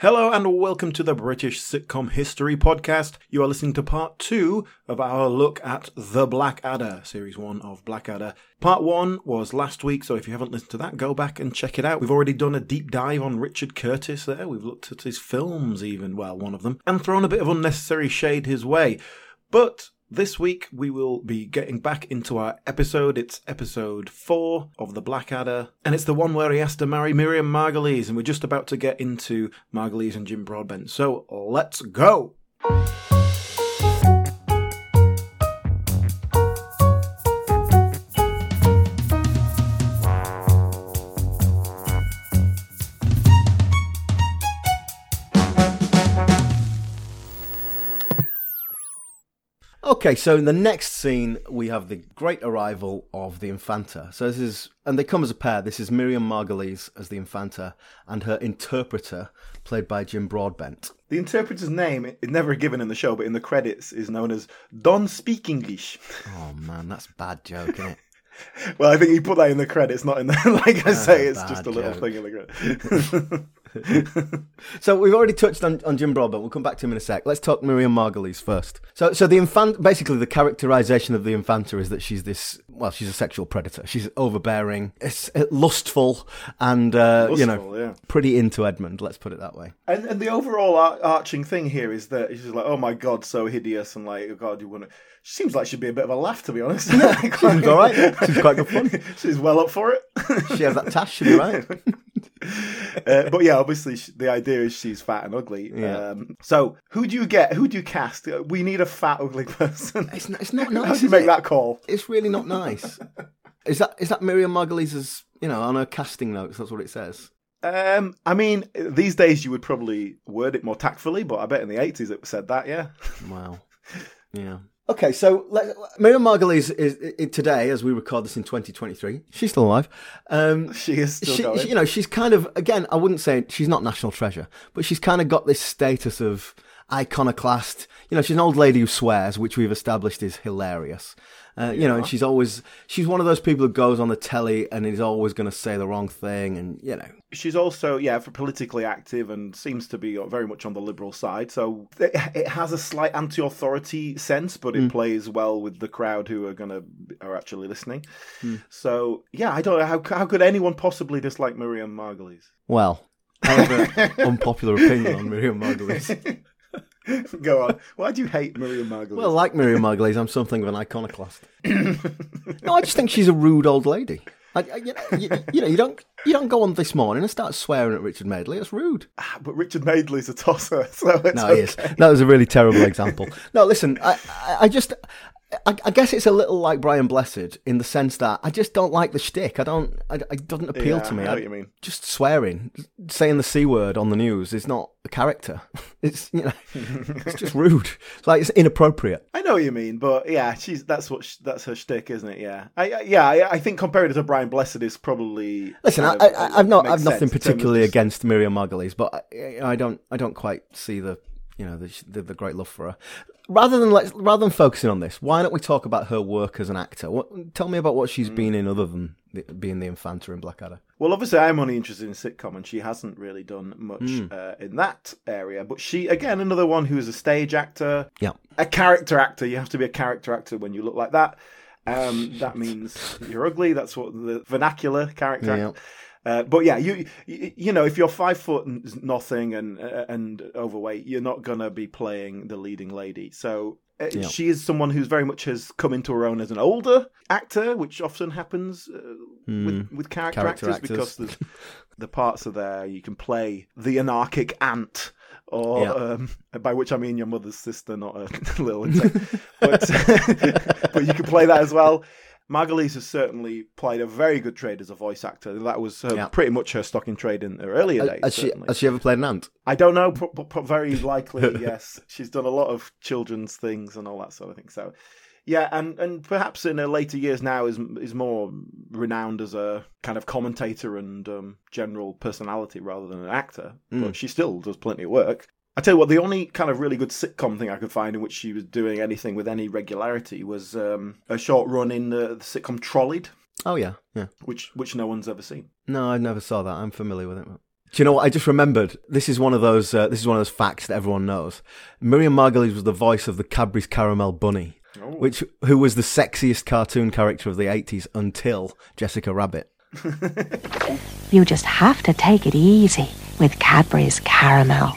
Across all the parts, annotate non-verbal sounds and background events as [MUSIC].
Hello and welcome to the British Sitcom History Podcast. You are listening to part two of our look at The Blackadder, series one of Blackadder. Part one was last week, so if you haven't listened to that, go back and check it out. We've already done a deep dive on Richard Curtis there. We've looked at his films, even, well, one of them, and thrown a bit of unnecessary shade his way. But this week we will be getting back into our episode. It's episode four of The Blackadder, and it's the one where he has to marry Miriam Margolyes, and we're just about to get into Margolyes and Jim Broadbent. So let's go! Okay, so in the next scene, we have the great arrival of the Infanta. So this is, and they come as a pair. This is Miriam Margolyes as the Infanta and her interpreter, played by Jim Broadbent. The interpreter's name is never given in the show, but in the credits is known as Don Speak English. Oh man, that's a bad joke, isn't it? [LAUGHS] well, I think he put that in the credits, not in the. [LAUGHS] Like I That's say, it's just a little joke. thing in the credits. [LAUGHS] [LAUGHS] So we've already touched on, on Jim Broadbent. We'll come back to him in a sec. Let's talk Miriam Margolyes first. So, so the infant, basically, the characterization of the Infanta is that she's this. Well, she's a sexual predator. She's overbearing, it's, uh, lustful, and uh, you know, yeah. pretty into Edmund. Let's put it that way. And, and the overall ar- arching thing here is that she's like, oh my god, so hideous, and like, oh god, you want to. She seems like she'd be a bit of a laugh, to be honest. Seems [LAUGHS] all right. She's quite good fun. [LAUGHS] she's well up for it. She has that tash. She'll be right. Uh, but yeah, obviously, sh- the idea is she's fat and ugly. Yeah. Um, so who do you get? Who do you cast? Uh, We need a fat, ugly person. It's not, it's not [LAUGHS] How nice. do you make it? that call? It's really not nice. is that is that Miriam Margolyes' you know on her casting notes? That's what it says. Um, I mean, these days you would probably word it more tactfully, but I bet in the eighties it said that. Yeah. Wow. [LAUGHS] Yeah. Okay, so let, Miriam Margolyes is, i today, as we record this in 2023. She's still alive. Um, [LAUGHS] She is still she, going. you know, she's kind of again. I wouldn't say she's not national treasure, but she's kind of got this status of iconoclast. You know, she's an old lady who swears, which we've established is hilarious. Uh, You know, and she's always she's one of those people who goes on the telly and is always going to say the wrong thing, and you know, She's also, yeah, politically active and seems to be very much on the liberal side. So it, it has a slight anti-authority sense, but it plays well with the crowd who are gonna are actually listening. Hmm. So yeah, I don't know how how could anyone possibly dislike Miriam Margolyes? well, I have an unpopular opinion on Miriam Margolyes. [LAUGHS] [LAUGHS] Go on. Why do you hate Miriam Margolyes? Well, like Miriam Margolyes, I'm something of an iconoclast. [LAUGHS] no, I just think she's a rude old lady. I, I, you, know, you, you know, you don't you don't go on this morning and start swearing at Richard Madeley. It's rude. Ah, but Richard Madeley's a tosser, [LAUGHS] so it's No, okay. he is. That was a really terrible example. No, listen, I, I, I just, I, I guess it's a little like Brian Blessed in the sense that I just don't like the shtick. I don't, I, it doesn't appeal Yeah, to me. I know I- what you mean. Just swearing, saying the c word on the news is not a character. [LAUGHS] It's you know, [LAUGHS] it's just rude. It's like it's inappropriate. I know what you mean, but yeah, she's that's what sh- that's her shtick, isn't it? Yeah, I, yeah, I, I think compared to Brian Blessed is probably. Listen, I, kind of- I, I've not, I've nothing sense in terms of particularly against Miriam Margolyes, but I, I don't, I don't quite see the, you know, the, the, the great love for her. Rather than let's, rather than focusing on this, why don't we talk about her work as an actor? What, tell me about what Mm. she's been in other than the, being the Infanta in Blackadder. Well, obviously, I'm only interested in sitcom, and she hasn't really done much Hmm. uh, in that area. But she, again, another one who is a stage actor, Yeah. a character actor. You have to be a character actor when you look like that. Um, that means you're ugly. That's what the vernacular character. Yeah. Uh, but yeah, you, you you know if you're five foot and nothing and uh, and overweight, you're not gonna be playing the leading lady. So uh, Yeah. she is someone who's very much has come into her own as an older actor, which often happens uh, with with character. Character actors, because actors. the [LAUGHS] the parts are there. You can play the anarchic aunt. Or, Yeah. um, by which I mean your mother's sister, not a [LAUGHS] little but, [LAUGHS] but you can play that as well. Margolyes has certainly played a very good trade as a voice actor. That was her, Yeah. pretty much her stock in trade in her earlier days. Has she, has she ever played an ant? I don't know, but, but, but very [LAUGHS] likely, yes. She's done a lot of children's things and all that sort of thing. So, yeah, and, and perhaps in her later years now is is more renowned as a kind of commentator and um, general personality rather than an actor. But she still does plenty of work. I tell you what, the only kind of really good sitcom thing I could find in which she was doing anything with any regularity was um, a short run in the, the sitcom Trolleyed, Oh yeah, yeah. which which no one's ever seen. No, I never saw that. I'm familiar with it. Do you know what? I just remembered. This is one of those. Uh, this is one of those facts that everyone knows. Miriam Margolyes was the voice of the Cadbury's Caramel Bunny, which who was the sexiest cartoon character of the eighties until Jessica Rabbit. [LAUGHS] You just have to take it easy with Cadbury's Caramel.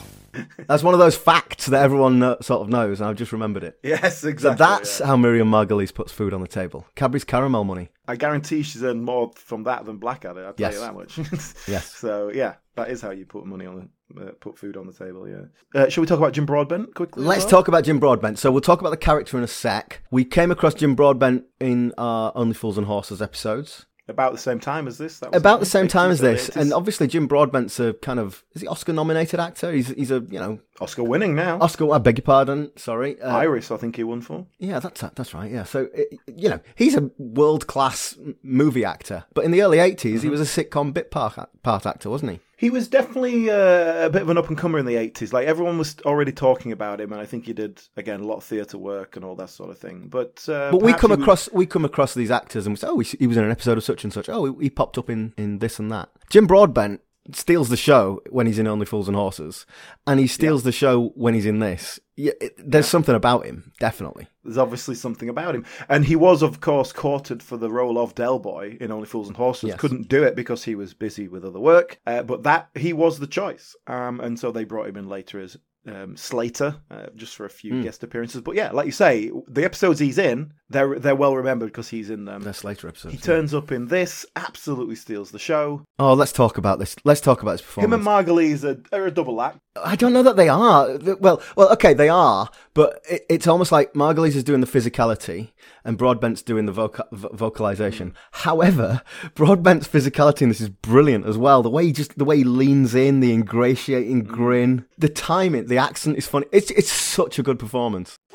That's one of those facts that everyone sort of knows, and I've just remembered it. Yes, So exactly. that's yeah. how Miriam Margolyes puts food on the table. Cadbury's Caramel money. I guarantee she's earned more from that than Blackadder. I'll tell Yes. you that much. [LAUGHS] Yes. So yeah, that is how you put money on the uh, put food on the table. Yeah. Uh, shall we talk about Jim Broadbent quickly? Let's well? talk about Jim Broadbent. So we'll talk about the character in a sec. We came across Jim Broadbent in our Only Fools and Horses episodes. About the same time as this. That was About the same time as this, 80s. and obviously Jim Broadbent's a kind of is he Oscar nominated actor? He's he's a you know Oscar winning now. Oscar. I beg your pardon. Sorry. Uh, Iris, I think he won for. Yeah, that's that's right. Yeah, so it, you know he's a world class movie actor, but in the early 80s Mm-hmm. he was a sitcom bit part part actor, wasn't he? He was definitely uh, a bit of an up and comer in the eighties. Like everyone was already talking about him, and I think he did again a lot of theatre work and all that sort of thing. But uh, But we come was- across we come across these actors and we say, oh, he he was in an episode of such and such. Oh, he, he popped up in in this and that. Jim Broadbent steals the show when he's in Only Fools and Horses, and he steals the show when he's in this. Yeah, it, there's something about him, definitely. There's obviously something about him, and he was, of course, courted for the role of Del Boy in Only Fools and Horses. Yes. Couldn't do it because he was busy with other work, uh, but that he was the choice, um, and so they brought him in later as um, Slater, uh, just for a few Hmm. guest appearances. But yeah, like you say, the episodes he's in, they're they're well remembered because he's in them. That's later episodes. He turns up in this, absolutely steals the show. Oh, let's talk about this. Let's talk about his performance. Him and Margolyes are, are a double act. I don't know that they are. Well, well, okay, they are, but it, it's almost like Margolyes is doing the physicality and Broadbent's doing the voca- vo- vocalization. However, Broadbent's physicality in this is brilliant as well. The way he just, the way he leans in, the ingratiating grin, the timing, the accent is funny. It's it's such a good performance. [LAUGHS]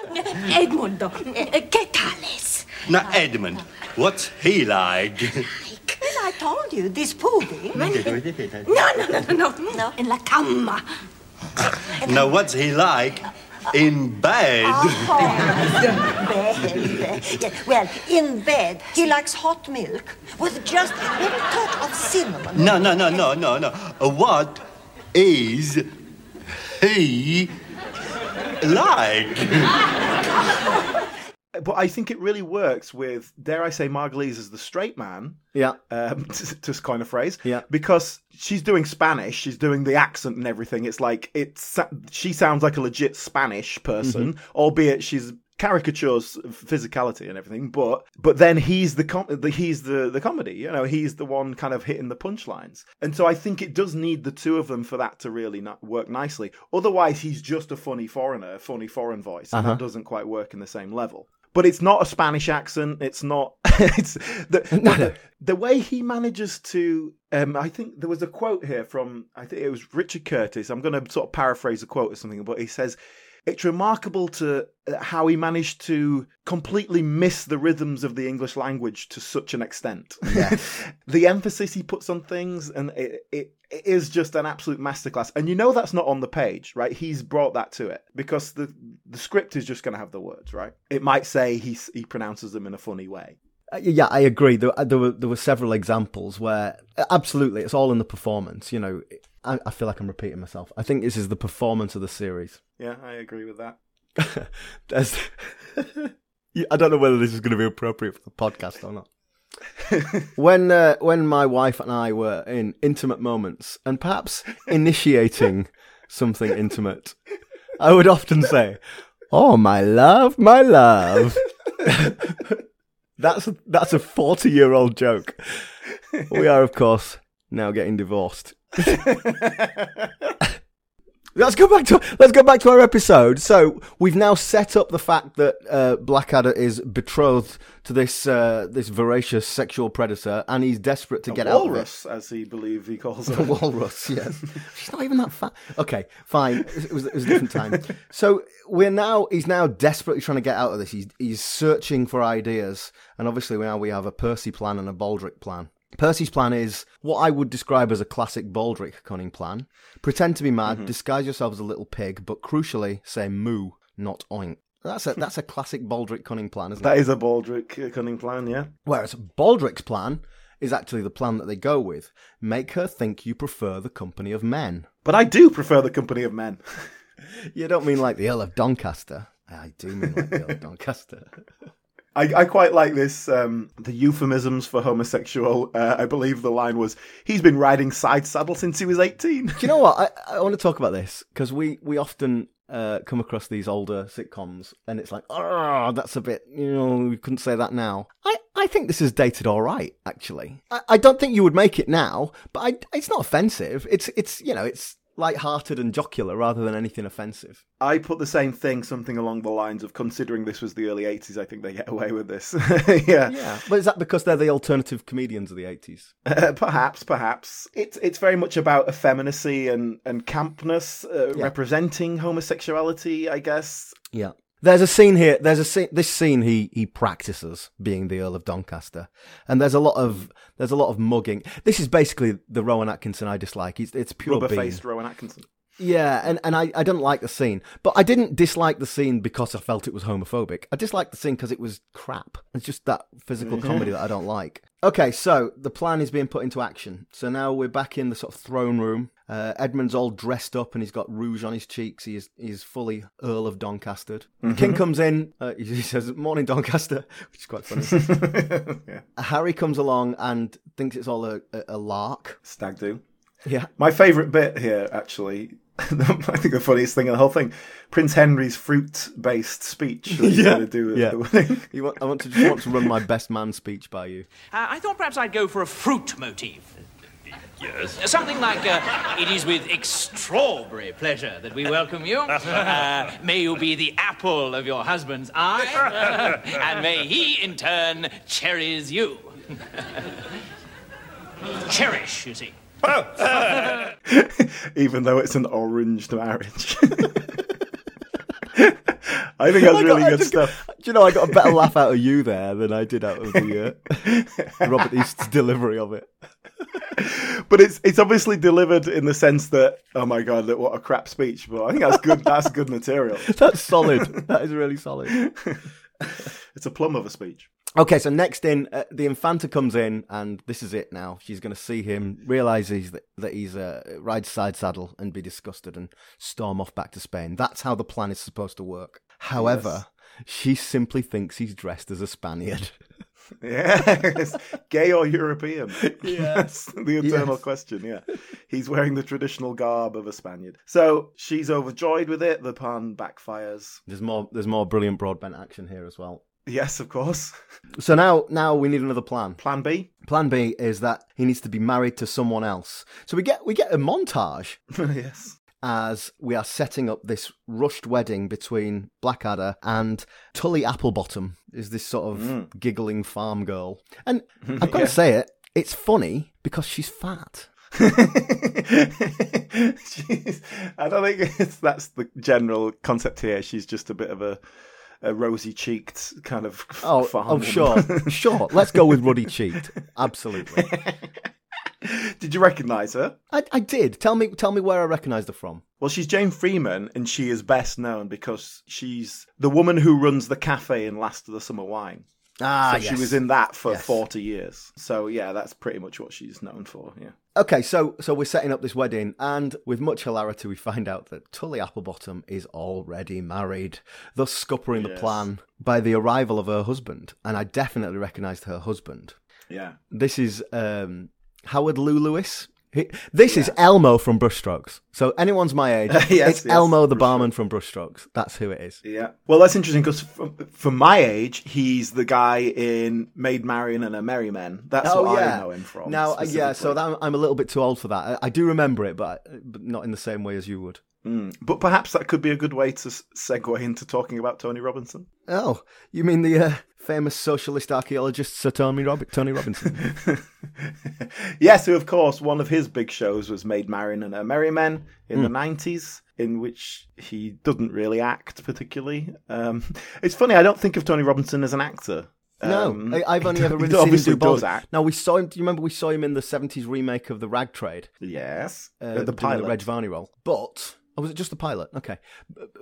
Edmundo, eh, ¿qué tal es? Now, Edmund, what's he like? Well, I told you, this pudding. No, no, no, no, no, no. En la cama. now, what's he like in bed? Bed. Yeah, Well, in bed, he likes hot milk with just a little touch of cinnamon. No, no, no, no, no, no. Uh, What is he like? [LAUGHS] But I think it really works with, dare I say, Margolyes as the straight man. Yeah. um, [LAUGHS] to, to coin a phrase. Yeah. Because she's doing Spanish, she's doing the accent and everything. It's like it's she sounds like a legit Spanish person, Mm-hmm. albeit she's caricatures physicality and everything. But but then he's the, com- the he's the the comedy. You know, he's the one kind of hitting the punchlines. And so I think it does need the two of them for that to really not work nicely. Otherwise, he's just a funny foreigner, a funny foreign voice, and Uh-huh. that doesn't quite work in the same level. But it's not a Spanish accent. It's not. [LAUGHS] it's the, [LAUGHS] No, the, no. the way he manages to. Um, I think there was a quote here from. I think it was Richard Curtis. I'm going to sort of paraphrase a quote or something, but he says. It's remarkable to uh, how he managed to completely miss the rhythms of the English language to such an extent. [LAUGHS] the emphasis he puts on things, and it, it, it is just an absolute masterclass. And you know that's not on the page, right? He's brought that to it because the the script is just going to have the words, right? It might say he he pronounces them in a funny way. Uh, Yeah, I agree. There, uh, there were there were several examples where uh, absolutely it's all in the performance. You know, I, I feel like I'm repeating myself. I think this is the performance of the series. Yeah, I agree with that. [LAUGHS] There's, [LAUGHS] I don't know whether this is going to be appropriate for the podcast or not. [LAUGHS] when uh, when my wife and I were in intimate moments and perhaps initiating something intimate, I would often say, "Oh, my love, my love." that's that's a forty year old joke. We are, of course, now getting divorced. [LAUGHS] Let's go back to let's go back to our episode. So we've now set up the fact that uh, Blackadder is betrothed to this uh, this voracious sexual predator, and he's desperate to A get out of it. walrus, as he believe he calls [LAUGHS] The it. walrus, yes. She's not even that fat. Okay, fine. It was, it was a different time. So we're now, he's now desperately trying to get out of this. He's, he's searching for ideas. And obviously now we have a Percy plan and a Baldrick plan. Percy's plan is what I would describe as a classic Baldrick cunning plan. Pretend to be mad, disguise yourself as a little pig, but crucially say moo, not oink. That's a, that's a classic Baldrick cunning plan, isn't it? That is a Baldrick uh, cunning plan, yeah. Whereas Baldrick's plan is actually the plan that they go with. Make her think you prefer the company of men. But I do prefer the company of men. [LAUGHS] You don't mean like the Earl of Doncaster. I do mean like the Earl of Doncaster. [LAUGHS] I, I quite like this. Um, the euphemisms for homosexual. Uh, I believe the line was, "He's been riding side saddle since he was 18. Do you know what? I, I want to talk about this because we, we often uh, come across these older sitcoms and it's like, oh, that's a bit, you know, we couldn't say that now. I, I think this is dated all right, actually. I, I don't think you would make it now, but I, it's not offensive. It's, it's, you know, it's light-hearted and jocular rather than anything offensive. I put the same thing, something along the lines of considering this was the early 80s, I think they get away with this. [LAUGHS] yeah. Yeah, but is that because they're the alternative comedians of the 80s? Uh, perhaps, perhaps. It's it's very much about effeminacy and, and campness, uh, Yeah. representing homosexuality, I guess. Yeah. There's a scene here. There's a scene. This scene he he practices being the Earl of Doncaster, and there's a lot of there's a lot of mugging. This is basically the Rowan Atkinson I dislike. It's it's pure Rubber faced Rowan Atkinson. Yeah, and, and I, I didn't like the scene. But I didn't dislike the scene because I felt it was homophobic. I disliked the scene because it was crap. It's just that physical comedy that I don't like. Okay, so the plan is being put into action. So now we're back in the sort of throne room. Uh, Edmund's all dressed up and he's got rouge on his cheeks. He is he's fully Earl of Doncaster. The king comes in. Uh, [LAUGHS] he says, "Morning, Doncaster," [LAUGHS] which is quite funny. [LAUGHS] Harry comes along and thinks it's all a, a, a lark. Stag do. Yeah. My favourite bit here, actually, [LAUGHS] I think the funniest thing in the whole thing, Prince Henry's fruit-based speech that he's Yeah. going to do at Yeah. the wedding. [LAUGHS] Want, I want to just want to run my best man speech by you. Uh, I thought perhaps I'd go for a fruit motif. Yes. Something like, uh, it is with extraordinary pleasure that we welcome you. [LAUGHS] Uh, may you be the apple of your husband's eye, and may he, in turn, cherish you. Cherish, you see. [LAUGHS] even though it's an orange marriage. [LAUGHS] I think that's I really good just stuff. do you know, I got a better laugh out of you there than I did out of the uh, [LAUGHS] Robert East's delivery of it. But it's it's obviously delivered in the sense that oh my god, that what a crap speech. But I think that's good. that's good material. That's solid. That is really solid. It's a plum of a speech. Okay, so next in, uh, the Infanta comes in, and this is it now. She's going to see him, realizes that, that he's uh, ride side saddle, and be disgusted and storm off back to Spain. That's how the plan is supposed to work. However, she simply thinks he's dressed as a Spaniard. [LAUGHS] Yes, gay or European? [LAUGHS] Yes, the eternal Yes. question. Yeah, he's wearing the traditional garb of a Spaniard. So she's overjoyed with it. The pun backfires. There's more. There's more brilliant broadbent action here as well. Yes, of course. So now, now we need another plan. Plan B. Plan B is that he needs to be married to someone else. So we get we get a montage [LAUGHS] yes. as we are setting up this rushed wedding between Blackadder and Tully Applebottom, is this sort of mm. giggling farm girl. And I've got to say it, it's funny because she's fat. [LAUGHS] I don't think it's, [LAUGHS] that's the general concept here. She's just a bit of a, a rosy cheeked kind of Oh, farm oh, woman. sure, [LAUGHS] sure. Let's go with ruddy cheeked. Absolutely. [LAUGHS] Did you recognise her? I, I did. Tell me, tell me where I recognised her from. Well, she's Jane Freeman, and she is best known because she's the woman who runs the cafe in Last of the Summer Wine. Ah, so she was in that for Yes. 40 years. So, yeah, that's pretty much what she's known for, yeah. Okay, so so we're setting up this wedding, and with much hilarity, we find out that Tully Applebottom is already married, thus scuppering the plan by the arrival of her husband. And I definitely recognised her husband. Yeah. This is um, Howard Lew Lewis. He- This is Elmo from Brushstrokes. So anyone's my age, [LAUGHS] Yes, it's yes, Elmo the barman from Brushstrokes. That's who it is. Yeah. Well, that's interesting because for, for my age, he's the guy in Maid Marian and a Merry Men. That's what I know him from. Now, uh, yeah, so that, I'm a little bit too old for that. I, I do remember it, but, but not in the same way as you would. But perhaps that could be a good way to segue into talking about Tony Robinson. Oh, you mean the uh, famous socialist archaeologist Sir Tony, Rob- Tony Robinson? [LAUGHS] yes, who of course one of his big shows was Maid Marian and Her Merry Men in Hmm. the nineties, in which he doesn't really act particularly. Um, it's funny, I don't think of Tony Robinson as an actor. no, Um, I, I've only [LAUGHS] ever really seen him do does act. Now we saw him. Do you remember we saw him in the '70s remake of the Rag Trade? Yes, uh, the pilot. Reg Varney role. But oh, was it just the pilot? Okay,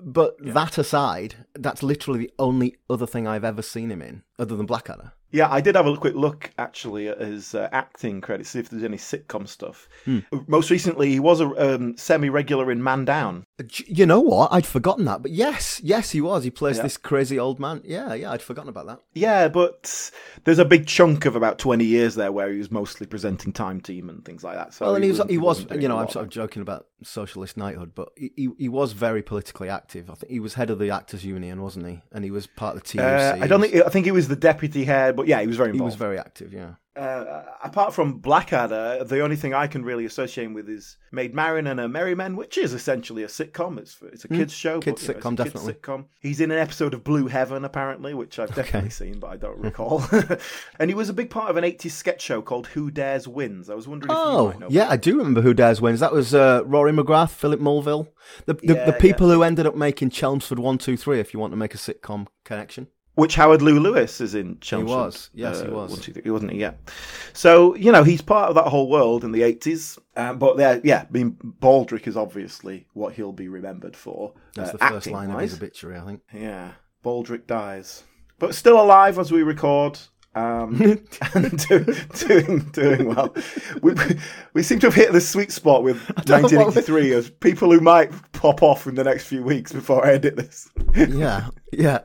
but that aside, that's literally the only other thing I've ever seen him in, other than Blackadder. Yeah, I did have a quick look actually at his uh, acting credits, see if there's any sitcom stuff. Hmm. Most recently, he was a um, semi-regular in Man Down. You know what? I'd forgotten that, but yes, yes, he was. He plays Yeah. this crazy old man. Yeah, yeah, I'd forgotten about that. Yeah, but there's a big chunk of about 20 years there where he was mostly presenting Time Team and things like that. So well, and he was, he was, you know, I'm sort of joking about socialist knighthood, but he, he, he was very politically active. I think he was head of the actors union, wasn't he? And he was part of the TUC. Uh, I don't think. I think he was the deputy head, but yeah, he was very involved. he was very active. Yeah. uh, apart from Blackadder, the only thing I can really associate him with is Maid Marian and Her Merry Men, which is essentially a sitcom. It's it's a kids show, Hmm. Kids but, know, sitcom, it's a kids sitcom. He's in an episode of Blue Heaven, apparently, which I've definitely seen, but I don't recall. [LAUGHS] and he was a big part of an '80s sketch show called Who Dares Wins. I was wondering if you Oh, know. yeah, I do remember Who Dares Wins. That was uh, Rory McGrath, Philip Mulville, the the, Yeah, the people who ended up making Chelmsford One Two Three. If you want to make a sitcom connection, Which Howard Lew Lewis is in Chelmsford. was. Yes, he uh, was. one, two, three. He wasn't he yet? So you know he's part of that whole world in the eighties. Um, but yeah, yeah, I mean Baldrick is obviously what he'll be remembered for. that's uh, the first line of his obituary, I think. Yeah, Baldrick dies, but still alive as we record. Um, [LAUGHS] and do, doing doing well. We, we seem to have hit the sweet spot with know what we- 1983 as people who might pop off in the next few weeks before I edit this. yeah, yeah.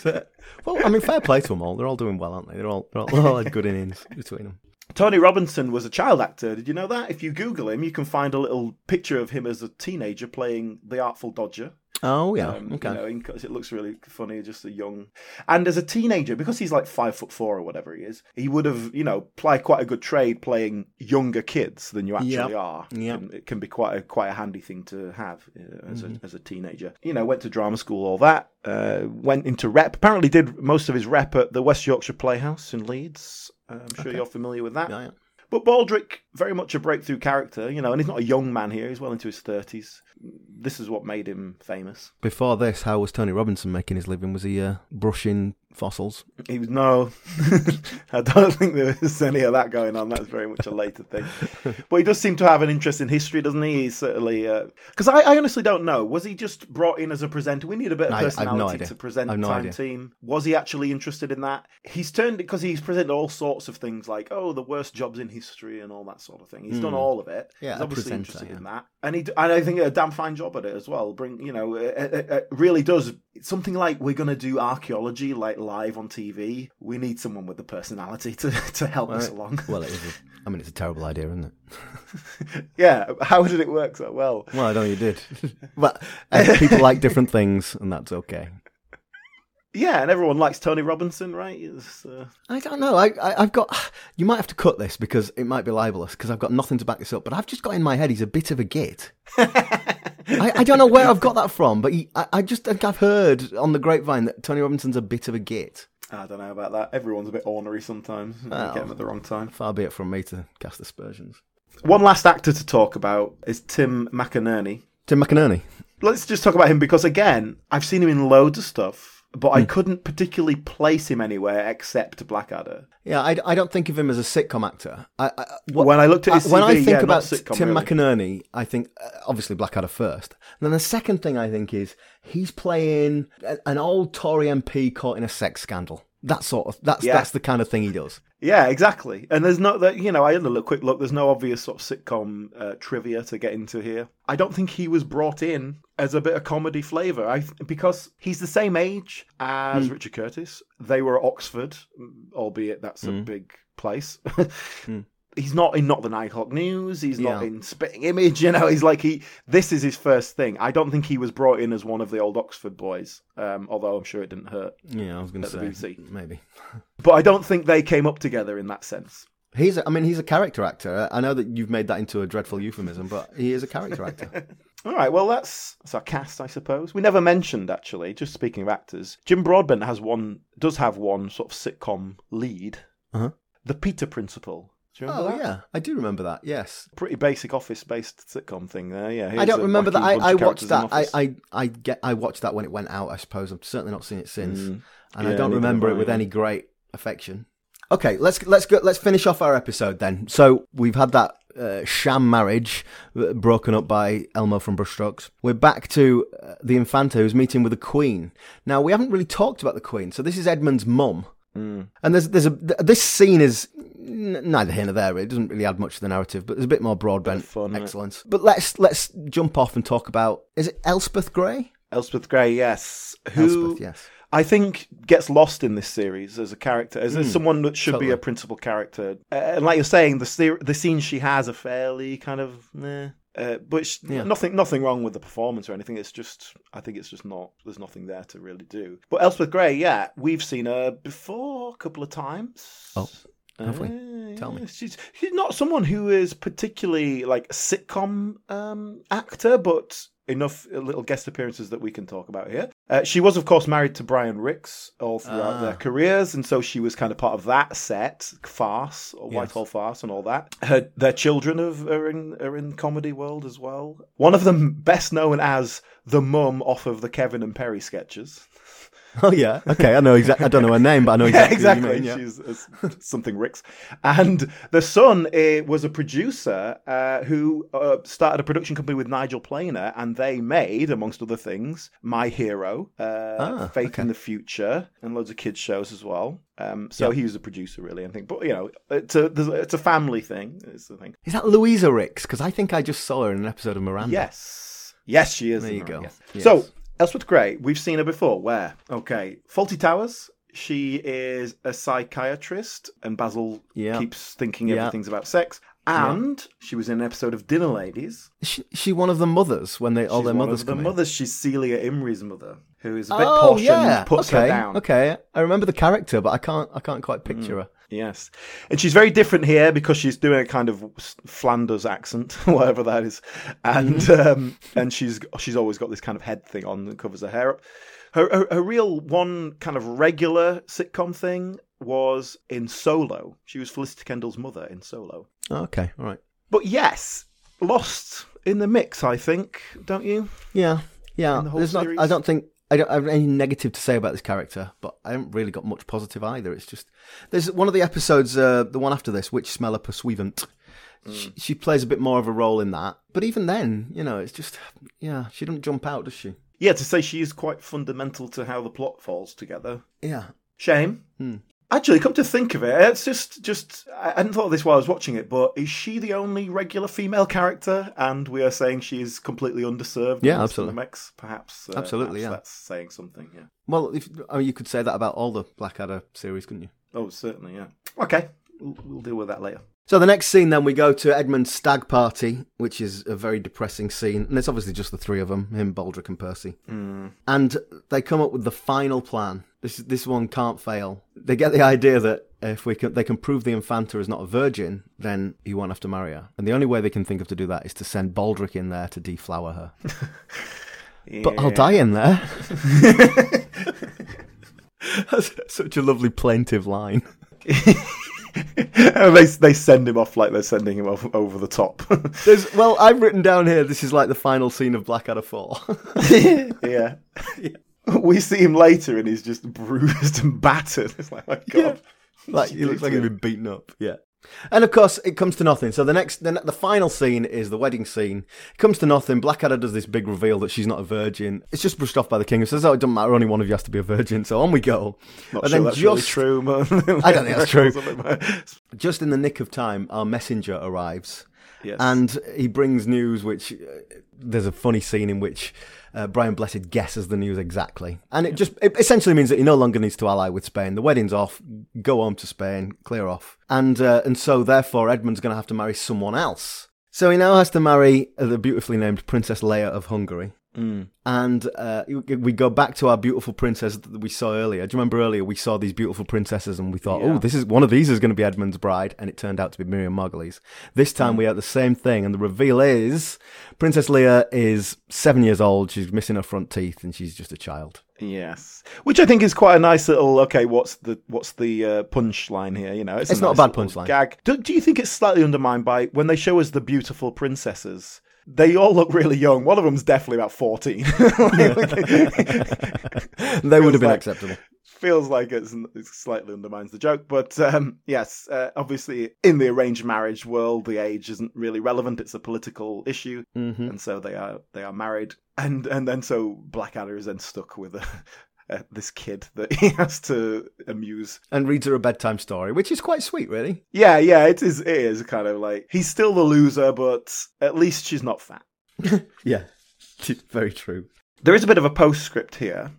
So, well, I mean, fair play to them all. They're all doing well, aren't they? They're all they're all, they're all had good innings between them. Tony Robinson was a child actor. Did you know that? If you Google him, you can find a little picture of him as a teenager playing the Artful Dodger. Oh yeah, Um, okay. You know, it looks really funny, just a young. And as a teenager, because he's like five foot four or whatever he is, he would have, you know, applied quite a good trade playing younger kids than you actually Yep. are. Yep. And it can be quite a quite a handy thing to have uh, as Mm-hmm. a as a teenager. You know, went to drama school, all that. Uh, went into rep. Apparently, did most of his rep at the West Yorkshire Playhouse in Leeds. Uh, I'm sure you're familiar with that. Yeah, yeah. But Baldrick, very much a breakthrough character, you know, and he's not a young man here. He's well into his thirties. This is what made him famous. Before this, how was Tony Robinson making his living? Was he uh, brushing fossils? He was no, [LAUGHS] I don't think there was any of that going on. That's very much a later thing. [LAUGHS] But he does seem to have an interest in history, doesn't he? He's certainly because I, I honestly don't know. Was he just brought in as a presenter? We need a bit of no personality idea. to present no Time idea. Team. Was he actually interested in that? He's turned because he's presented all sorts of things like oh the worst jobs in history and all that sort of thing. He's done all of it. Hmm. Yeah, he's obviously interested yeah. in that, and he and I think a damn fine job at it as well. Bring you know it, it, it really does something like we're going to do archaeology like live on TV. We need someone with the personality to [LAUGHS] to help us along. Well, it is. A, I mean, it's a terrible idea, isn't it? [LAUGHS] yeah, how did it work so well? Well, I know you did. [LAUGHS] but uh, people like different things, and that's okay. Yeah, and everyone likes Tony Robinson, right? Uh, I don't know. I, I I've got. [SIGHS] You might have to cut this because it might be libelous because I've got nothing to back this up. But I've just got in my head he's a bit of a git. I, I don't know where I've got that from, but he, I, I just think I've heard on the grapevine that Tony Robinson's a bit of a git. I don't know about that. Everyone's a bit ornery sometimes. You Well. get them at the wrong time. Far be it from me to cast aspersions. One last actor to talk about is Tim McInnerny. Tim McInnerny. Let's just talk about him because again, I've seen him in loads of stuff, but I couldn't particularly place him anywhere except Blackadder. Yeah, I, I don't think of him as a sitcom actor. I, I, what- When I looked at his when I think yeah, about sitcom, Tim really. McInnerny, I think uh, obviously Blackadder first. And then the second thing I think is he's playing a- an old Tory MP caught in a sex scandal. That sort of that's Yeah. that's the kind of thing he does. Yeah, exactly. And there's no that you know I had a quick look. There's no obvious sort of sitcom uh, trivia to get into here. I don't think he was brought in as a bit of comedy flavour. I because he's the same age as hmm. Richard Curtis. They were at Oxford, mm, albeit that's a hmm. big place. [LAUGHS] Hmm. He's not in Not the Nine O'clock News. He's not Yeah. in Spitting Image. [LAUGHS] You know, he's like he. This is his first thing. I don't think he was brought in as one of the old Oxford boys. Um, although I'm sure it didn't hurt. Yeah, I was going to say maybe. [LAUGHS] But I don't think they came up together in that sense. He's a, I mean he's a character actor. I know that you've made that into a dreadful euphemism, but he is a character actor. All right, well that's that's our cast, I suppose. We never mentioned actually. Just speaking of actors, Jim Broadbent has one, does have one sort of sitcom lead, Uh-huh. The Peter Principle. Do you remember oh that? yeah, I do remember that. Yes. Pretty basic office-based sitcom thing there. Yeah, I don't remember that. I, I watched that. I. I I get I watched that when it went out. I suppose I've certainly not seen it since, and I Mm. Don't remember it with yeah. any great affection. Okay, let's let's go. Let's finish off our episode then. So we've had that uh, sham marriage uh, broken up by Elmo from Brushstrokes. We're back to uh, the Infanta who's meeting with the Queen. Now we haven't really talked about the Queen. So this is Edmund's mum. And there's there's a th- this scene is neither here nor there. It doesn't really add much to the narrative, but there's a bit more broadbent fun, excellence. But let's let's jump off and talk about is it Elspeth Gray? Elspeth Gray, yes, who Elspeth, yes. I think gets lost in this series as a character, as, as someone that should be a principal character. Uh, and like you're saying, the ser- the scenes she has are fairly kind of. Uh, but sh- Yeah. nothing, nothing wrong with the performance or anything. It's just, I think it's just not. There's nothing there to really do. But Elspeth Gray, yeah, we've seen her before a couple of times. Oh, have we? Uh, Tell me. She's, she's not someone who is particularly like a sitcom um, actor, but enough uh, little guest appearances that we can talk about here. Uh, she was, of course, married to Brian Rix all throughout Ah. their careers, and so she was kind of part of that set farce, or Whitehall farce, and all that. Her, their children have, are in are in comedy world as well. One of them best known as the mum off of the Kevin and Perry sketches. [LAUGHS] Oh yeah, okay. I know exactly. I don't know her name, but I know [LAUGHS] Yeah, exactly. exactly. You mean, yeah. She's uh, something Rix, and the son uh, was a producer uh, who uh, started a production company with Nigel Planer, and they made, amongst other things, My Hero, uh, Ah, Faith okay. in the Future, and loads of kids shows as well. Um, so Yeah. he was a producer, really, I think. But you know, it's a it's a family thing. It's the thing. Is that Louisa Rix? Because I think I just saw her in an episode of Miranda. Yes, yes, she is. There you that, go. yes. Yes. So Elspeth Gray, we've seen her before. Where? Okay, Fawlty Towers. She is a psychiatrist, and Basil Yeah. keeps thinking Yeah. everything's about sex. And she was in an episode of Dinner Ladies. She, she one of the mothers when they all She's their one mothers of the come in? mothers. She's Celia Imrie's mother, who is a bit Oh posh yeah, and puts okay, her down. okay. I remember the character, but I can't. I can't quite picture hmm. her. Yes, and she's very different here because she's doing a kind of Flanders accent, [LAUGHS] whatever that is, and Mm-hmm. um, and she's she's always got this kind of head thing on that covers her hair up. Her, her her real one kind of regular sitcom thing was in Solo. She was Felicity Kendal's mother in Solo. Oh, okay, all right. But yes, lost in the mix, I think, don't you? Yeah, yeah. The whole There's not. series? I don't think. I don't have any negative to say about this character, but I haven't really got much positive either. It's just there's one of the episodes, uh, the one after this, Witchsmeller Pursuivant. She, she plays a bit more of a role in that, but even then, you know, it's just yeah, she doesn't jump out, does she? Yeah, to say she is quite fundamental to how the plot falls together. Yeah, Shame. Hmm. Actually, come to think of it, it's just just I hadn't thought of this while I was watching it, but is she the only regular female character? And we are saying she is completely underserved. Yeah, absolutely. mix, perhaps. uh, Absolutely, perhaps yeah. That's saying something. Yeah. Well, if, I mean, you could say that about all the Blackadder series, couldn't you? Oh, certainly. Yeah. Okay, we'll, we'll deal with that later. So the next scene, then we go to Edmund's stag party, which is a very depressing scene, and it's obviously just the three of them, him, Baldrick, and Percy. Mm. And they come up with the final plan. This this one can't fail. They get the idea that if we can, they can prove the Infanta is not a virgin, then he won't have to marry her. And the only way they can think of to do that is to send Baldrick in there to deflower her. [LAUGHS] But I'll die in there. [LAUGHS] That's such a lovely plaintive line. [LAUGHS] [LAUGHS] They they send him off like they're sending him off over the top. [LAUGHS] There's, well, I've written down here. This is like the final scene of Blackadder Four. [LAUGHS] yeah. We see him later and he's just bruised and battered. It's like, my god. like he looks like he's been beaten up. Yeah. And of course, it comes to nothing. So the next, the, the final scene is the wedding scene. It comes to nothing. Blackadder does this big reveal that she's not a virgin. It's just brushed off by the king, who says, "Oh, it doesn't matter. Only one of you has to be a virgin." So on we go. Not But sure then that's really just- true, man. [LAUGHS] I don't think that's [LAUGHS] true. Just in the nick of time, our messenger arrives. Yes. And he brings news, which uh, there's a funny scene in which uh, Brian Blessed guesses the news exactly, and it just it essentially means that he no longer needs to ally with Spain. The wedding's off, go home to Spain, clear off, and uh, and so therefore Edmund's going to have to marry someone else. So he now has to marry the beautifully named Princess Leia of Hungary. And uh, we go back to our beautiful princess that we saw earlier. Do you remember earlier we saw these beautiful princesses and we thought, Yeah. oh, this is one of these is going to be Edmund's bride, and it turned out to be Miriam Margolyes. This time we had the same thing, and the reveal is Princess Leia is seven years old. She's missing her front teeth, and she's just a child. Yes, which I think is quite a nice little. Okay, what's the what's the uh, punchline here? You know, It's not a bad punchline. Gag. Do, do you think it's slightly undermined by when they show us the beautiful princesses? They all look really young. One of them's definitely about fourteen. [LAUGHS] [LAUGHS] They would have been like- acceptable. feels like it's, it slightly undermines the joke. But um, yes, uh, obviously in the arranged marriage world, the age isn't really relevant. It's a political issue, Mm-hmm. and so they are they are married, and and then so Blackadder is then stuck with a. uh, this kid [LAUGHS] that he has to amuse. And reads her a bedtime story, which is quite sweet, really. Yeah, yeah, it is. It is kind of like he's still the loser, but at least she's not fat. [LAUGHS] Yeah, [LAUGHS] very true. There is a bit of a postscript here,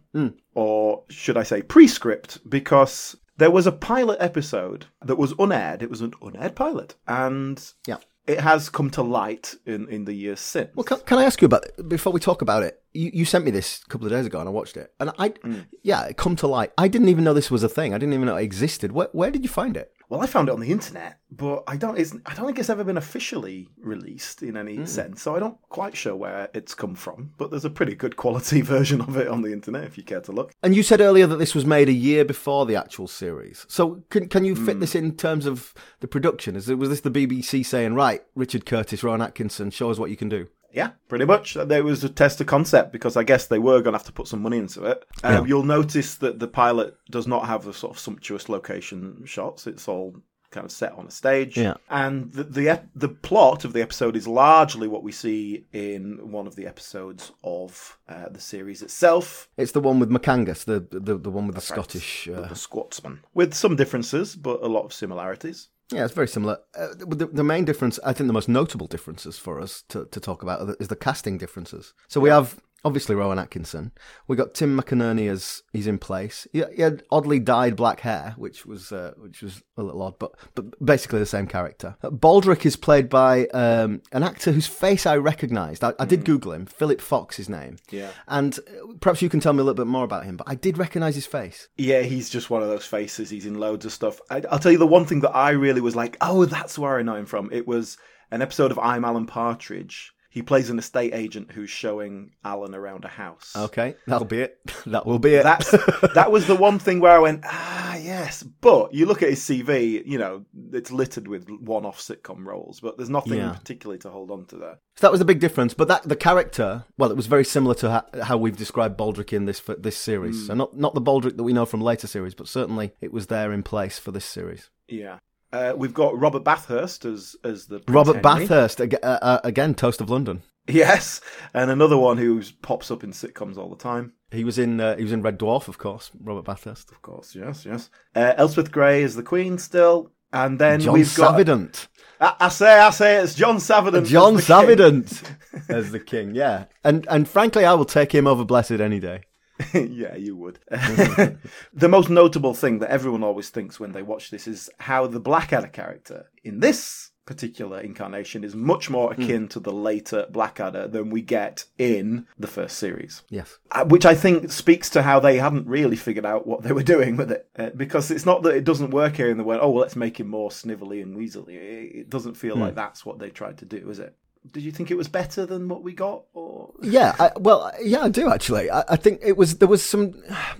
or should I say prescript, because there was a pilot episode that was unaired. It was an unaired pilot, and Yeah. It has come to light in, in the years since. Well, can, can I ask you about before we talk about it? You, you sent me this a couple of days ago, and I watched it, and I, mm. yeah, it come to light. I didn't even know this was a thing. I didn't even know it existed. Where, where did you find it? Well, I found it on the internet, but I don't. It's, I don't think it's ever been officially released in any hmm. sense, so I don't quite sure where it's come from. But there's a pretty good quality [LAUGHS] version of it on the internet if you care to look. And you said earlier that this was made a year before the actual series. So can can you fit hmm. this in terms of the production? Is it was this the BBC saying, right, Richard Curtis, Rowan Atkinson, show us what you can do? Yeah, pretty much. There was a test of concept because I guess they were going to have to put some money into it. Um, You'll notice that the pilot does not have the sort of sumptuous location shots. It's all kind of set on a stage. Yeah. And the the, the plot of the episode is largely what we see in one of the episodes of uh, the series itself. It's the one with McAngus, the the, the one with the Scottish. with Uh, the Scotsman, with some differences, but a lot of similarities. Yeah, it's very similar. Uh, the, the main difference, I think, the most notable differences for us to, to talk about is the casting differences. So we have obviously Rowan Atkinson. We got Tim McInnerny as he's in place. He, he had oddly dyed black hair, which was uh, which was a little odd, but but basically the same character. Baldrick is played by um, an actor whose face I recognised. I, I did Google him. Philip Fox, his name. Yeah. And uh, perhaps you can tell me a little bit more about him. But I did recognise his face. Yeah, he's just one of those faces. He's in loads of stuff. I, I'll tell you the one thing that I really was like, oh, that's where I know him from. It was an episode of I'm Alan Partridge. He plays an estate agent who's showing Alan around a house. Okay, that'll be it. [LAUGHS] that will be it. That's that was the one thing where I went, ah, yes. But you look at his CV, you know, it's littered with one-off sitcom roles, but there's nothing Yeah. particularly to hold on to there. So that was a big difference, but that the character, well, it was very similar to how, how we've described Baldrick in this for this series. So not not the Baldrick that we know from later series, but certainly it was there in place for this series. Yeah. Uh, we've got Robert Bathurst as as the Prince Robert Henry. Bathurst ag- uh, uh, again, Toast of London. Yes, and another one who pops up in sitcoms all the time. He was in uh, he was in Red Dwarf, of course. Robert Bathurst. Of course, yes, yes. Uh, Elspeth Gray is the Queen still, and then John we've got. Savident. I, I say, I say, it's John Savident. John as. Savident [LAUGHS] as the king. Yeah, and and frankly, I will take him over Blessed any day. [LAUGHS] yeah, you would. [LAUGHS] the most notable thing that everyone always thinks when they watch this is how the Blackadder character in this particular incarnation is much more akin to the later Blackadder than we get in the first series. Yes. Uh, which I think speaks to how they hadn't really figured out what they were [LAUGHS] doing with it. Uh, because it's not that it doesn't work here and they went, oh, well, let's make him more snivelly and weaselly. It, it doesn't feel like that's what they tried to do, is it? Did you think it was better than what we got? Or Yeah, I, well, yeah, I do actually. I, I think it was there was some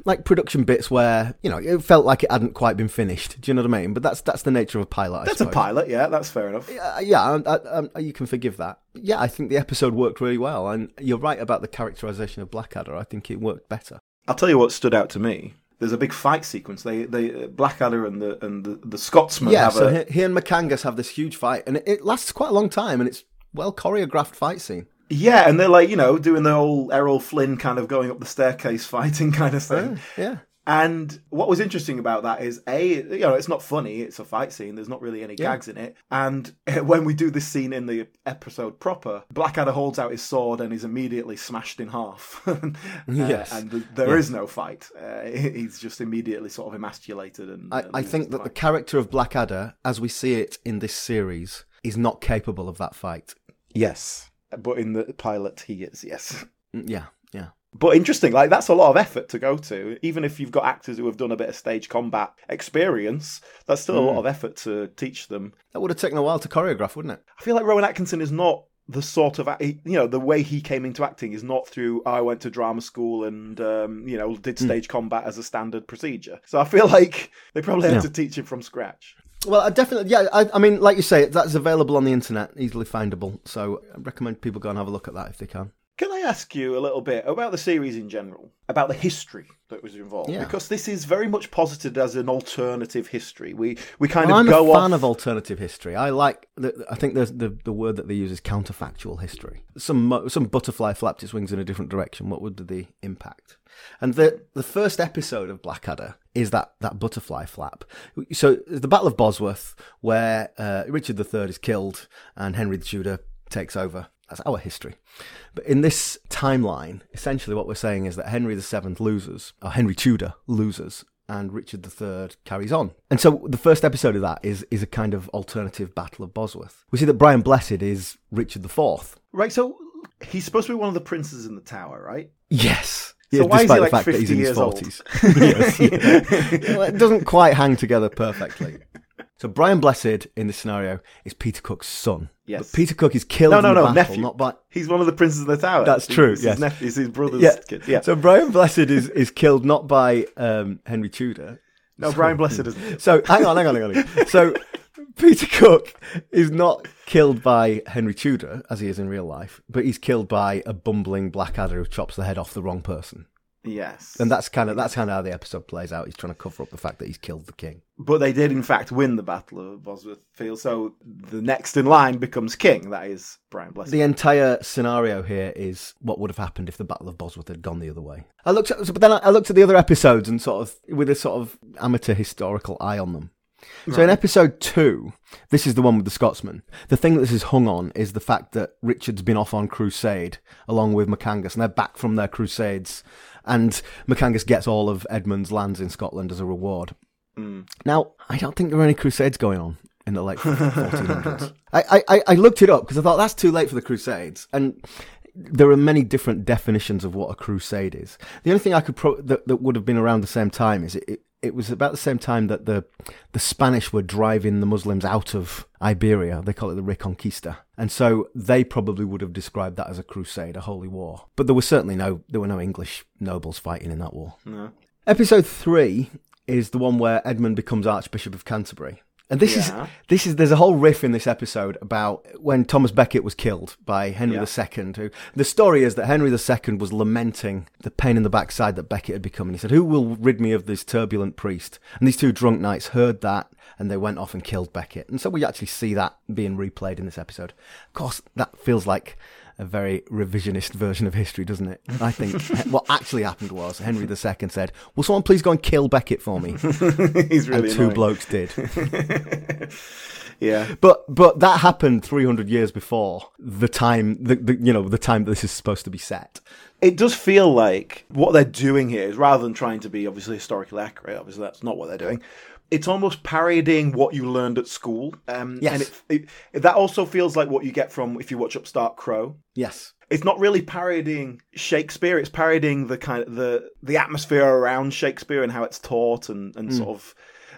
like production bits where you know it felt like it hadn't quite been finished. Do you know what I mean? But that's that's the nature of a pilot. I that's a pilot, yeah, that's fair enough. Uh, yeah, I, I, I, you can forgive that. Yeah, I think the episode worked really well, and you're right about the characterization of Blackadder. I think it worked better. I'll tell you what stood out to me. There's a big fight sequence. They, they, uh, Blackadder and the and the, the Scotsman yeah, have so a he, he and McAngus have this huge fight, and it, it lasts quite a long time, and it's well choreographed fight scene. yeah, and they're like you know doing the whole Errol Flynn kind of going up the staircase [LAUGHS] fighting kind of thing. Yeah, And what was interesting about that is a you know it's not funny. It's a fight scene. There's not really any gags in it. And [LAUGHS] when we do this scene in the episode proper, Blackadder holds out his sword and is immediately smashed in half. [LAUGHS] Uh, Yes. and th- there is no fight. Uh, he's just immediately sort of emasculated. And I, uh, I think that the character of Blackadder, as we see it in this series, is not capable of that fight. Yes, but in the pilot he is yes. Mm, Yeah, yeah. But interesting, like that's a lot of effort to go to. Even if you've got actors who have done a bit of stage combat experience, that's still a lot of effort to teach them. That would have taken a while to choreograph, wouldn't it? I feel like Rowan Atkinson is not the sort of you know the way he came into acting is not through I went to drama school and um, you know did stage combat as a standard procedure. So I feel like they probably had Yeah. to teach him from scratch. Well, I definitely, yeah. I, I mean, like you say, that's available on the internet, easily findable. So I recommend people go and have a look at that if they can. Can I ask you a little bit about the series in general, about the history that was involved? Yeah. Because this is very much posited as an alternative history. We we kind Well, of I'm go a fan off. of alternative history. I like. The, I think the, the the word that they use is counterfactual history. Some some butterfly flapped its wings in a different direction. What would be the impact? And the the first episode of Blackadder is that that butterfly flap. So the Battle of Bosworth, where uh, Richard III is killed and Henry the Tudor takes over. That's our history. But in this timeline, essentially what we're saying is that Henry VII loses, or Henry Tudor loses, and Richard III carries on. And so the first episode of that is is a kind of alternative Battle of Bosworth. We see that Brian Blessed is Richard IV. Right, so he's supposed to be one of the princes in the tower, right? Yes. So Yeah, why is he despite like the fact that he's in his 40s. [LAUGHS] yes, yeah. [LAUGHS] Well, it doesn't quite hang together perfectly. So Brian Blessed in this scenario is Peter Cook's son. Yes. But Peter Cook is killed No, no, no, battle, nephew. not by He's one of the princes in the tower. That's true, It's yes. his, nephew, his brother's yeah. kid. Yeah. So Brian Blessed is, is killed not by um, Henry Tudor. no, Brian Blessed isn't. [LAUGHS] So hang on, hang on, hang on. So [LAUGHS] Peter Cook is not killed by Henry Tudor as he is in real life, but he's killed by a bumbling Blackadder who chops the head off the wrong person. Yes. And that's kind of that's kind of how the episode plays out. He's trying to cover up the fact that he's killed the king. But they did, in fact, win the Battle of Bosworth Field. So the next in line becomes king. That is Brian Blessed. The entire scenario here is what would have happened if the Battle of Bosworth had gone the other way. I looked at, but then I I looked at the other episodes and sort of with a sort of amateur historical eye on them. So in episode two, this is the one with the Scotsman. The thing that this is hung on is the fact that Richard's been off on crusade along with MacAngus, and they're back from their crusades, and MacAngus gets all of Edmund's lands in Scotland as a reward. Hmm. Now, I don't think there are any crusades going on in the late 1400s. [LAUGHS] I, I, I looked it up because I thought that's too late for the crusades, and there are many different definitions of what a crusade is. The only thing I could pro- that, that would have been around the same time is it, it, it was about the same time that the the Spanish were driving the Muslims out of Iberia. They call it the Reconquista, and so they probably would have described that as a crusade, a holy war. But there were certainly no there were no English nobles fighting in that war. No. Episode three is the one where Edmund becomes Archbishop of Canterbury. And this Yeah. is this is there's a whole riff in this episode about when Thomas Becket was killed by Henry Yeah. II. Who the story is that Henry II was lamenting the pain in the backside that Becket had become, and he said, "Who will rid me of this turbulent priest?" And these two drunk knights heard that, and they went off and killed Becket. And so we actually see that being replayed in this episode. Of course, that feels like a very revisionist version of history, doesn't it? I think [LAUGHS] eh, what actually happened was Henry II said, "Will someone please go and kill Becket for me?" [LAUGHS] He's really and two annoying. blokes did. [LAUGHS] Yeah. But but that happened 300 years before the time the, the you know the time that this is supposed to be set. It does feel like what they're doing here is rather than trying to be obviously historically accurate, obviously that's not what they're doing. It's almost parodying what you learned at school. Um, Yes. And it, it, that also feels like what you get from if you watch Upstart Crow. Yes. It's not really parodying Shakespeare. It's parodying the kind of the the atmosphere around Shakespeare and how it's taught and, and sort of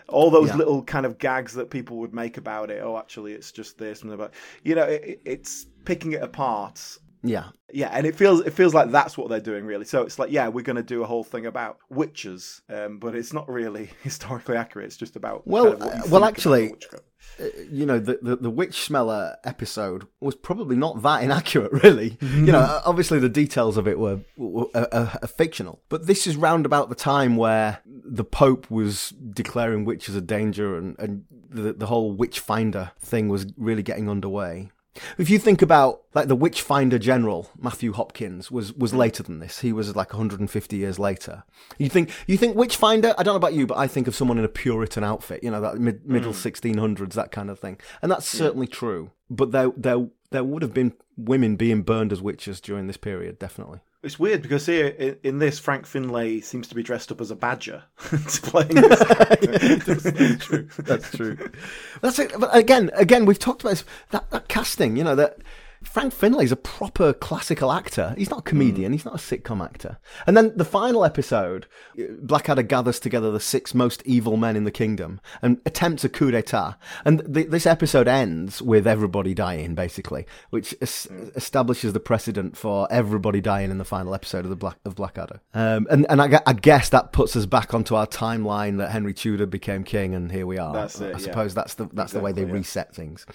all those Yeah. little kind of gags that people would make about it. Oh, actually, it's just this and about you know, it- it's picking it apart Yeah. yeah, and it feels it feels like that's what they're doing really. So it's like, yeah, we're going to do a whole thing about witches, um, but it's not really [LAUGHS] historically accurate. It's just about Well, kind of uh, well, actually, girl. You know, the, the the witch smeller episode was probably not that [LAUGHS] inaccurate, really. You know, obviously the details of it were, were, are, are fictional, but this is round about the time where the Pope was declaring witches a danger, and and the the whole witch finder thing was really getting underway. If you think about like the Witchfinder General Matthew Hopkins was was hmm. later than this. He was like 150 years later. You think you think Witchfinder? I don't know about you, but I think of someone in a Puritan outfit. You know, that mid, hmm. middle 1600s, that kind of thing. And that's certainly true. But there there there would have been women being burned as witches during this period, definitely. It's weird because here in, in this, Frank Finlay seems to be dressed up as a badger [LAUGHS] to playing this. [LAUGHS] [LAUGHS] That's true. That's true. That's it. But again, again, we've talked about this, that that casting. You know that Frank Finlay's a proper classical actor. He's not a hmm. comedian. He's not a sitcom actor. And then the final episode, uh, Blackadder gathers together the six most evil men in the kingdom and attempts a coup d'état. And th this episode ends with everybody dying, basically, which es- hmm. establishes the precedent for everybody dying in the final episode of the Black of Blackadder. Um, and and I, I guess that puts us back onto our timeline that Henry Tudor became king, and here we are. That's it, I yeah. suppose that's the that's the way they yeah. reset things.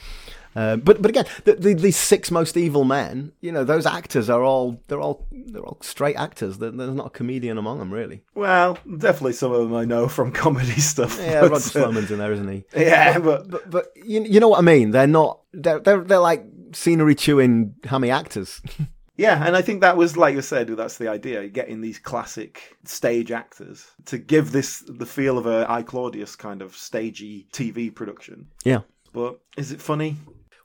Uh, but but again, the, the, the six most evil men, you know, those actors are all they're all they're all straight actors. There- There's not a comedian among them, really. Well, definitely some of them I know from [LAUGHS] comedy stuff. Yeah, but, Roger uh, Sloman's in there, isn't he? [LAUGHS] Yeah, but But but you, you know what I mean? They're not. They're they're, they're like scenery chewing hammy actors. [LAUGHS] Yeah, and I think that was like you said, that's the idea, getting these classic stage actors to give this the feel of a I Claudius kind of stagey TV production. yeah. But is it funny?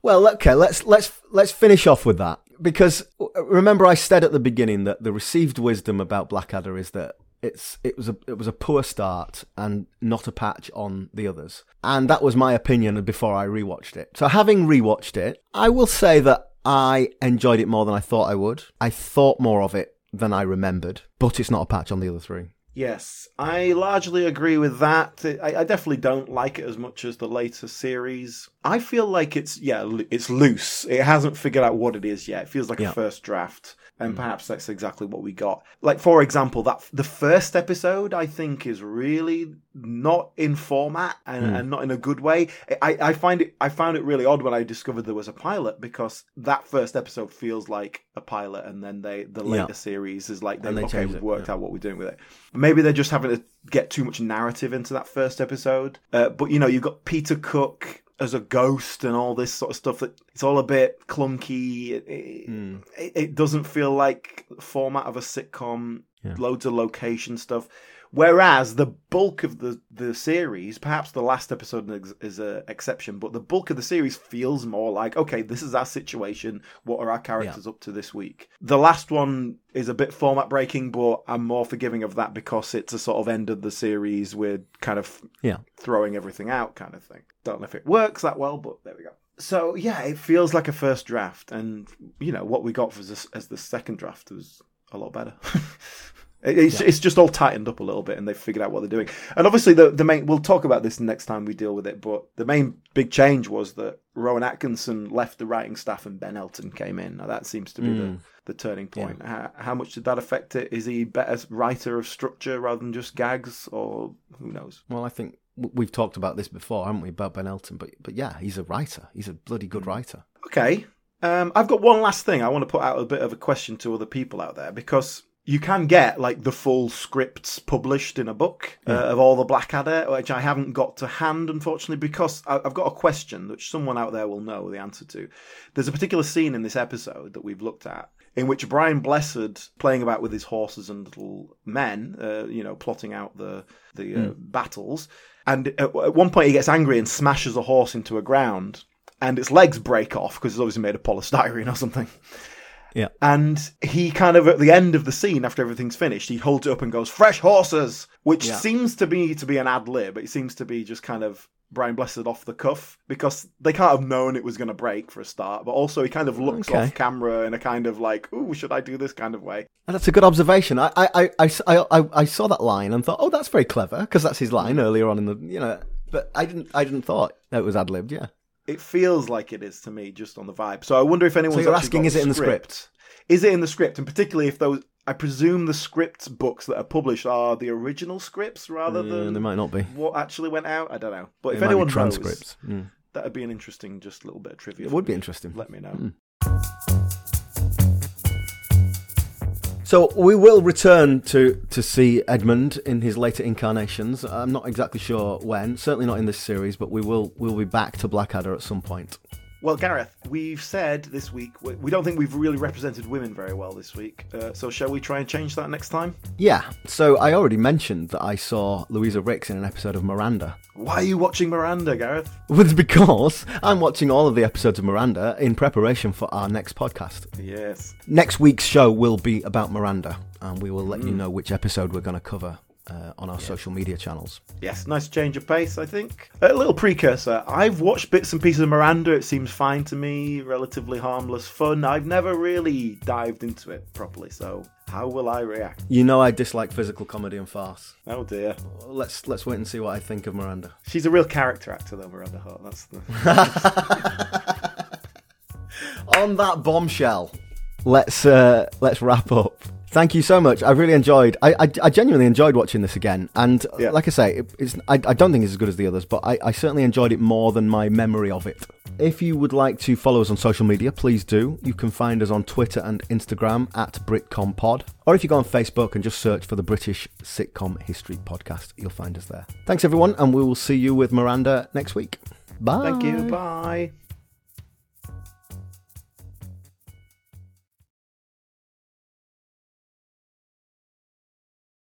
Well, okay, let's let's let's finish off with that because uh, remember I said at the beginning that the received wisdom about Blackadder is that it's it was a it was a poor start and not a patch on the others, and that was my opinion before I rewatched it. So having rewatched it, I will say that I enjoyed it more than I thought I would. I thought more of it than I remembered, but it's not a patch on the other three. Yes, I largely agree with that. I, I definitely don't like it as much as the later series. I feel like it's yeah, it's loose. It hasn't figured out what it is yet. It feels like Yeah. a first draft, and perhaps that's exactly what we got. Like for example, that the first episode I think is really not in format and, and not in a good way. I, I find it I found it really odd when I discovered there was a pilot because that first episode feels like a pilot, and then they the Yeah. later series is like they, they okay we've it, worked yeah. out what we're doing with it. Maybe they're just having to get too much narrative into that first episode. Uh, but you know, you've got Peter Cook as a ghost and all this sort of stuff that it's all a bit clunky. It, Hmm. it, it doesn't feel like the format of a sitcom. Loads of location stuff. Whereas the bulk of the, the series, perhaps the last episode is, is an exception, but the bulk of the series feels more like, okay, this is our situation. What are our characters up to this week? The last one is a bit format breaking, but I'm more forgiving of that because it's a sort of end of the series with kind of Yeah. throwing everything out kind of thing. Don't know if it works that well, but there we go. So yeah, it feels like a first draft, and you know what we got for this, as the second draft was a lot better. [LAUGHS] It- It's, it's just all tightened up a little bit, and they've figured out what they're doing. And obviously, the the main we'll talk about this next time we deal with it. But the main big change was that Rowan Atkinson left the writing staff, and Ben Elton came in. Now that seems to be the, the turning point. How, how much did that affect it? Is he better writer of structure rather than just gags, or who knows? Well, I think we've talked about this before, haven't we, about Ben Elton? But but yeah, he's a writer. He's a bloody good writer. Okay. Um, I've got one last thing. I want to put out a bit of a question to other people out there because you can get like the full scripts published in a book uh, of all the Blackadder, which I haven't got to hand, unfortunately, because I- I've got a question which someone out there will know the answer to. There's a particular scene in this episode that we've looked at in which Brian Blessed, playing about with his horses and little men, uh, you know, plotting out the the uh, battles, and at, at one point he gets angry and smashes a horse into a ground and its legs break off because it's obviously made of polystyrene or something. Yeah. And he kind of at the end of the scene, after everything's finished, he holds it up and goes, "Fresh horses," which Yeah. seems to be to be an ad lib. It seems to be just kind of Brian Blessed off the cuff because they can't have known it was going to break for a start. But also, he kind of looks Okay. off camera in a kind of like, "Ooh, should I do this?" kind of way. And that's a good observation. I, I, I, I, I, I saw that line and thought, oh, that's very clever because that's his line mm. earlier on in the, you know. But I didn't, I didn't thought that it was ad libbed. Yeah. It feels like it is to me, just on the vibe. So I wonder if anyone's you're asking, is it in the script. Is it in the script, and particularly if those? I presume the script books that are published are the original scripts rather Yeah, than they might not be. what actually went out. I don't know, but if might be anyone transcripts. knows, that'd be an interesting, just little bit of trivia. It would be interesting. Let me know. Hmm. So we will return to to see Edmund in his later incarnations. I'm not exactly sure when. Certainly not in this series, but we will we'll be back to Blackadder at some point. Well, Gareth, we've said this week we don't think we've really represented women very well this week. Uh, so shall we try and change that next time? Yeah. So I already mentioned that I saw Louisa Rix in an episode of Miranda. Why are you watching Miranda, Gareth? Well, it's because I'm watching all of the episodes of Miranda in preparation for our next podcast. Yes. Next week's show will be about Miranda, and we will let you know which episode we're going to cover uh, on our social media channels. Yes, nice change of pace, I think. A little precursor. I've watched bits and pieces of Miranda. It seems fine to me, relatively harmless fun. I've never really dived into it properly, so how will I react? You know I dislike physical comedy and farce. Oh dear. Let's let's wait and see what I think of Miranda. She's a real character actor, though, Miranda Hart. That's the. [LAUGHS] On that bombshell, let's uh, let's wrap up. Thank you so much. I really enjoyed. I, I, I genuinely enjoyed watching this again. And Yeah. like I say, it, it's I, I don't think it's as good as the others, but I, I certainly enjoyed it more than my memory of it. If you would like to follow us on social media, please do. You can find us on Twitter and Instagram at BritComPod. Or if you go on Facebook and just search for the British Sitcom History Podcast, you'll find us there. Thanks, everyone, and we will see you with Miranda next week. Bye. Thank you. Bye.